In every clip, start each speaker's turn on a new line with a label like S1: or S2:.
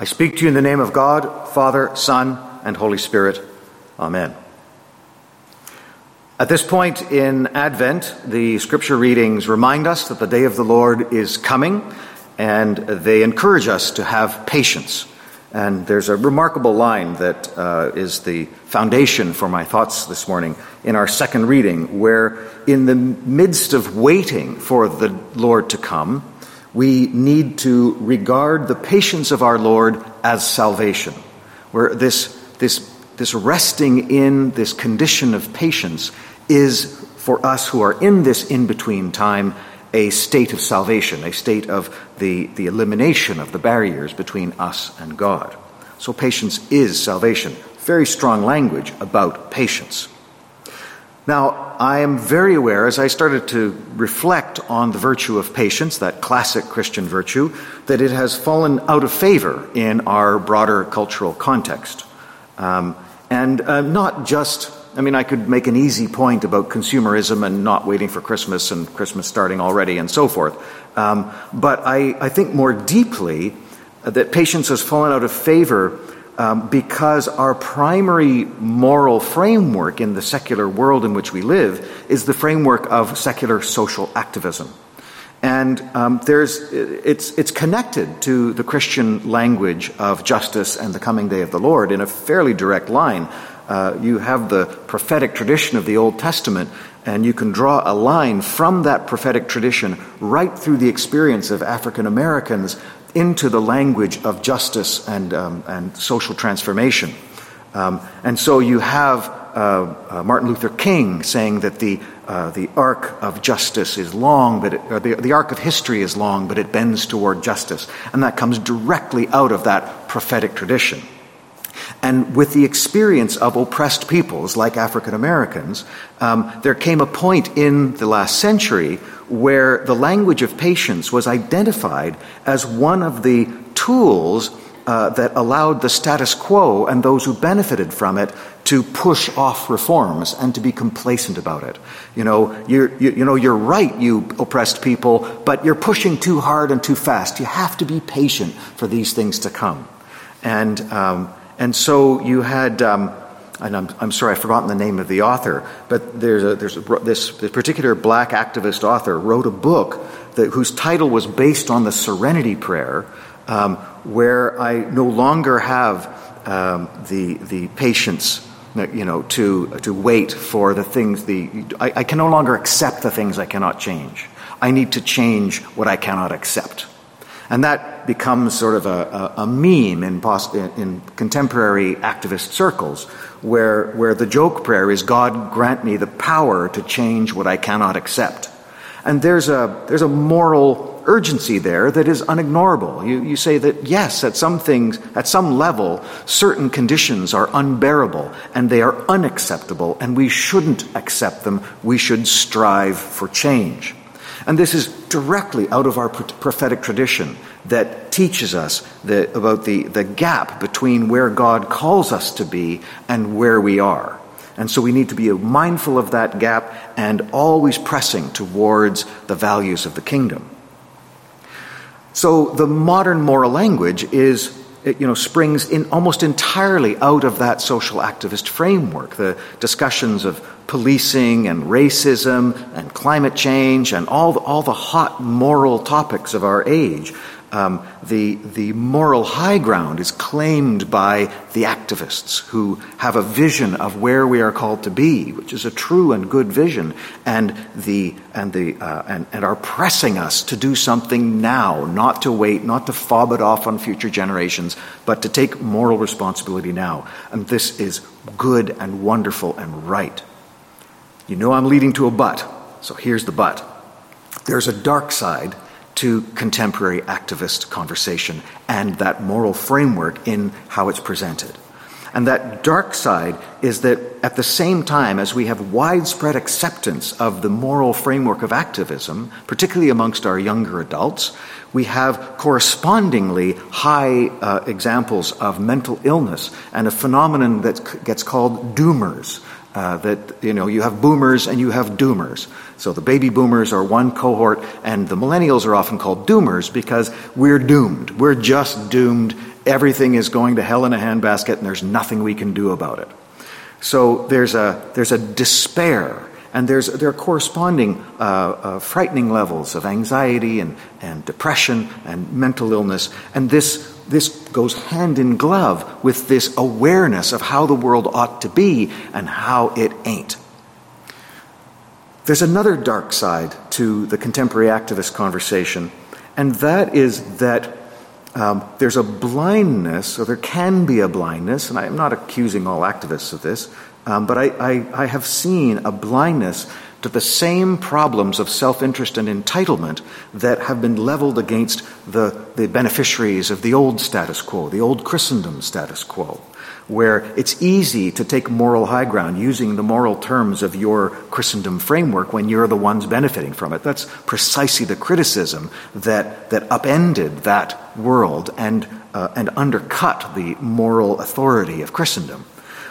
S1: I speak to you in the name of God, Father, Son, and Holy Spirit. Amen. At this point in Advent, the scripture readings remind us that the day of the Lord is coming, and they encourage us to have patience. And there's a remarkable line that uh, is the foundation for my thoughts this morning in our second reading, where in the midst of waiting for the Lord to come, we need to regard the patience of our Lord as salvation. Where this, this, this resting in this condition of patience is for us who are in this in between time a state of salvation, a state of the, the elimination of the barriers between us and God. So patience is salvation. Very strong language about patience. Now, I am very aware as I started to reflect on the virtue of patience, that classic Christian virtue, that it has fallen out of favor in our broader cultural context. Um, and uh, not just, I mean, I could make an easy point about consumerism and not waiting for Christmas and Christmas starting already and so forth. Um, but I, I think more deeply that patience has fallen out of favor um, because our primary moral framework in the secular world in which we live is the framework of secular social activism. And um, there's, it's, it's connected to the Christian language of justice and the coming day of the Lord in a fairly direct line. Uh, you have the prophetic tradition of the Old Testament, and you can draw a line from that prophetic tradition right through the experience of African Americans into the language of justice and, um, and social transformation. Um, and so you have uh, uh, Martin Luther King saying that the, uh, the arc of justice is long, but it, the, the arc of history is long, but it bends toward justice. And that comes directly out of that prophetic tradition. And with the experience of oppressed peoples like African Americans, um, there came a point in the last century where the language of patience was identified as one of the tools uh, that allowed the status quo and those who benefited from it to push off reforms and to be complacent about it. You know, you're, you, you know, you're right, you oppressed people, but you're pushing too hard and too fast. You have to be patient for these things to come. And, um, and so you had, um, and I'm, I'm, sorry, I've forgotten the name of the author, but there's, a, there's a, this, this, particular black activist author wrote a book that, whose title was based on the Serenity Prayer, um, where I no longer have um, the, the patience you know, to, to wait for the things, the, I, I can no longer accept the things I cannot change. I need to change what I cannot accept. And that becomes sort of a, a, a meme in, post, in, contemporary activist circles, where, where the joke prayer is God grant me the power to change what I cannot accept. And there's a, there's a moral urgency there that is unignorable. You, you say that, yes, at some things, at some level, certain conditions are unbearable and they are unacceptable, and we shouldn't accept them. We should strive for change. And this is directly out of our prophetic tradition that teaches us the, about the, the gap between where God calls us to be and where we are. And so we need to be mindful of that gap and always pressing towards the values of the kingdom. So the modern moral language is you know, springs in almost entirely out of that social activist framework. The discussions of policing and racism and climate change and all the, all the hot moral topics of our age. Um, the, the moral high ground is claimed by the activists who have a vision of where we are called to be, which is a true and good vision, and, the, and, the, uh, and, and are pressing us to do something now, not to wait, not to fob it off on future generations, but to take moral responsibility now. And this is good and wonderful and right. You know I'm leading to a but, so here's the but. There's a dark side to contemporary activist conversation and that moral framework in how it's presented. And that dark side is that at the same time as we have widespread acceptance of the moral framework of activism, particularly amongst our younger adults, we have correspondingly high uh, examples of mental illness and a phenomenon that gets called doomers, uh, that you know you have boomers and you have doomers. So the baby boomers are one cohort, and the millennials are often called doomers because we're doomed. We're just doomed. everything is going to hell in a handbasket and there's nothing we can do about it. So there's a, there's a despair and there's, there are corresponding uh, uh, frightening levels of anxiety and, and depression and mental illness. And this, this goes hand in glove with this awareness of how the world ought to be and how it ain't. There's another dark side to the contemporary activist conversation, and that is that um, there's a blindness, or there can be a blindness, and I'm not accusing all activists of this, um, but I, I, I have seen a blindness to the same problems of self interest and entitlement that have been leveled against the, the beneficiaries of the old status quo, the old Christendom status quo, where it's easy to take moral high ground using the moral terms of your Christendom framework when you're the ones benefiting from it. That's precisely the criticism that, that upended that world and, uh, and undercut the moral authority of Christendom.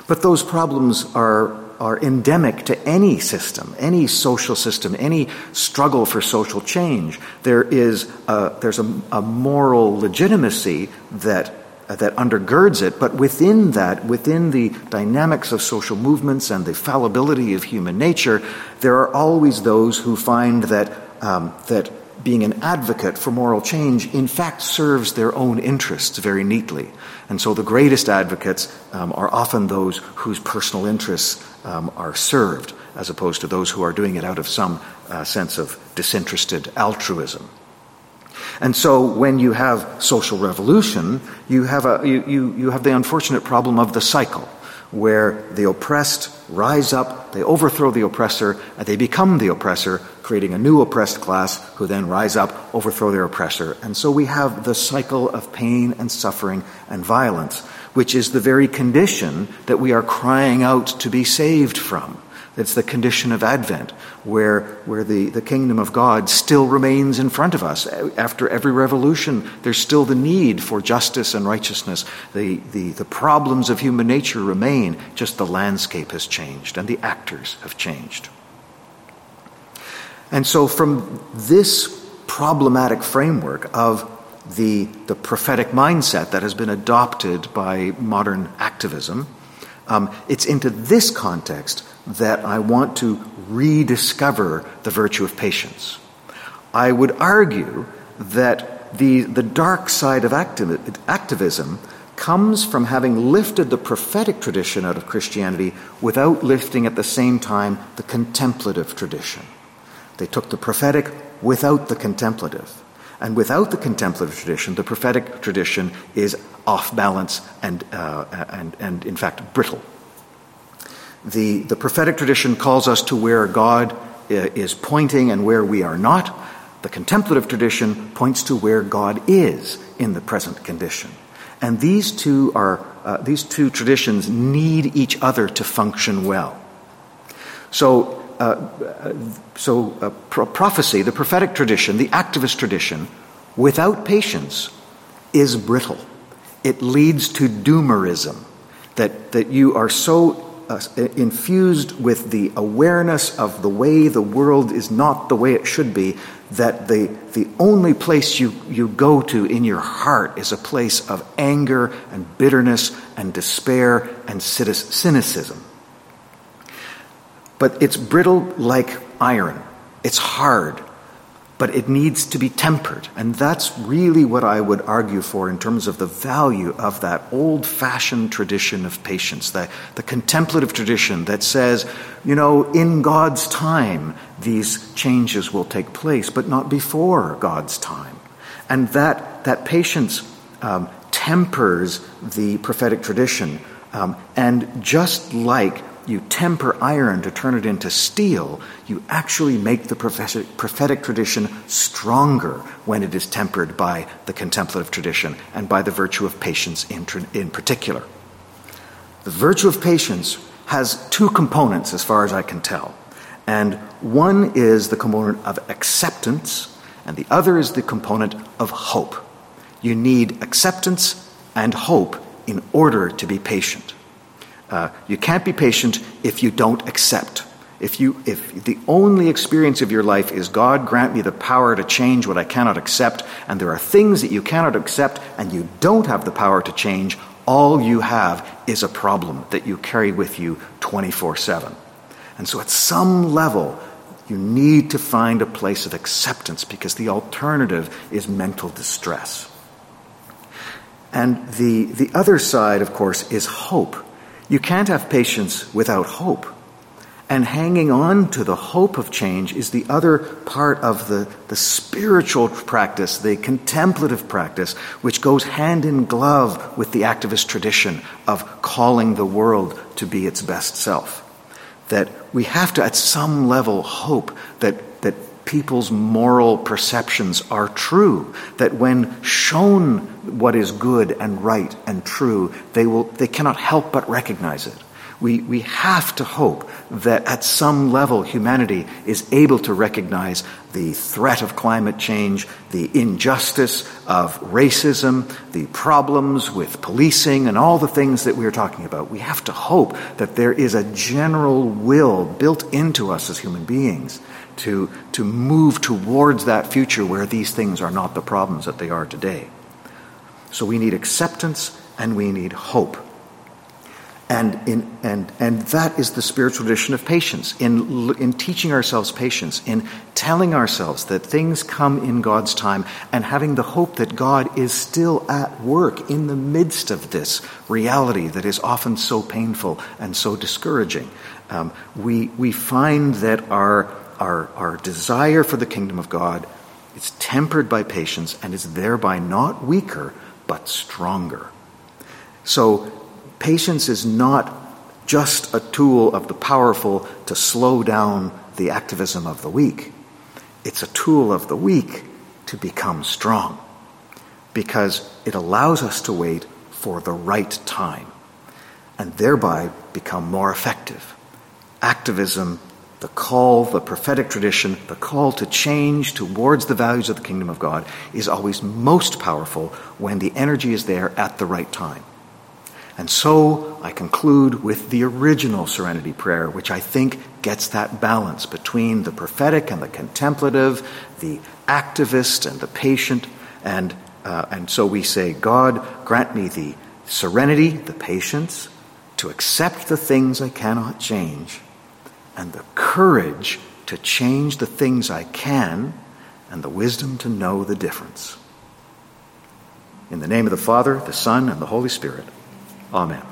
S1: But those problems are, are endemic to any system, any social system, any struggle for social change. There is a, there's a, a moral legitimacy that that undergirds it, but within that, within the dynamics of social movements and the fallibility of human nature, there are always those who find that um, that being an advocate for moral change, in fact, serves their own interests very neatly. And so the greatest advocates um, are often those whose personal interests um, are served, as opposed to those who are doing it out of some uh, sense of disinterested altruism. And so when you have social revolution, you have, a, you, you, you have the unfortunate problem of the cycle where the oppressed rise up, they overthrow the oppressor, and they become the oppressor, creating a new oppressed class who then rise up, overthrow their oppressor. And so we have the cycle of pain and suffering and violence, which is the very condition that we are crying out to be saved from. It's the condition of Advent, where, where the, the kingdom of God still remains in front of us. After every revolution, there's still the need for justice and righteousness. The, the, the problems of human nature remain, just the landscape has changed and the actors have changed. And so, from this problematic framework of the, the prophetic mindset that has been adopted by modern activism, um, it's into this context that I want to rediscover the virtue of patience. I would argue that the, the dark side of activism comes from having lifted the prophetic tradition out of Christianity without lifting at the same time the contemplative tradition. They took the prophetic without the contemplative. And without the contemplative tradition, the prophetic tradition is off balance and, uh, and, and in fact, brittle. The, the prophetic tradition calls us to where God uh, is pointing and where we are not. The contemplative tradition points to where God is in the present condition. And these two, are, uh, these two traditions need each other to function well. So, so uh, pro- prophecy, the prophetic tradition, the activist tradition, without patience, is brittle. It leads to doomerism, that, that you are so uh, infused with the awareness of the way the world is not the way it should be, that the, the only place you, you go to in your heart is a place of anger and bitterness and despair and cynicism. But it's brittle like iron. It's hard but it needs to be tempered. And that's really what I would argue for in terms of the value of that old fashioned tradition of patience, the, the contemplative tradition that says, you know, in God's time, these changes will take place, but not before God's time. And that, that patience um, tempers the prophetic tradition. Um, and just like you temper iron to turn it into steel, you actually make the prophetic tradition stronger when it is tempered by the contemplative tradition and by the virtue of patience in, particular. The virtue of patience has two components, as far as I can tell. And one is the component of acceptance, and the other is the component of hope. You need acceptance and hope in order to be patient. Uh, you can't be patient if you don't accept. If, you, if the only experience of your life is God grant me the power to change what I cannot accept, and there are things that you cannot accept and you don't have the power to change, all you have is a problem that you carry with you 24 7. And so, at some level, you need to find a place of acceptance because the alternative is mental distress. And the, the other side, of course, is hope. You can't have patience without hope. And hanging on to the hope of change is the other part of the, the spiritual practice, the contemplative practice, which goes hand in glove with the activist tradition of calling the world to be its best self. That we have to, at some level, hope that, that people's moral perceptions are true, that when shown what is good and right and true, they, will, they cannot help but recognize it. We, we have to hope that at some level humanity is able to recognize the threat of climate change, the injustice of racism, the problems with policing, and all the things that we are talking about. We have to hope that there is a general will built into us as human beings to, to move towards that future where these things are not the problems that they are today. So we need acceptance and we need hope. And, in, and, and that is the spiritual tradition of patience, in, in teaching ourselves patience, in telling ourselves that things come in God's time, and having the hope that God is still at work in the midst of this reality that is often so painful and so discouraging. Um, we, we find that our, our, our desire for the kingdom of God is tempered by patience and is thereby not weaker, but stronger. So, Patience is not just a tool of the powerful to slow down the activism of the weak. It's a tool of the weak to become strong because it allows us to wait for the right time and thereby become more effective. Activism, the call, the prophetic tradition, the call to change towards the values of the kingdom of God is always most powerful when the energy is there at the right time. And so I conclude with the original serenity prayer, which I think gets that balance between the prophetic and the contemplative, the activist and the patient. And, uh, and so we say, God, grant me the serenity, the patience, to accept the things I cannot change, and the courage to change the things I can, and the wisdom to know the difference. In the name of the Father, the Son, and the Holy Spirit. Amen.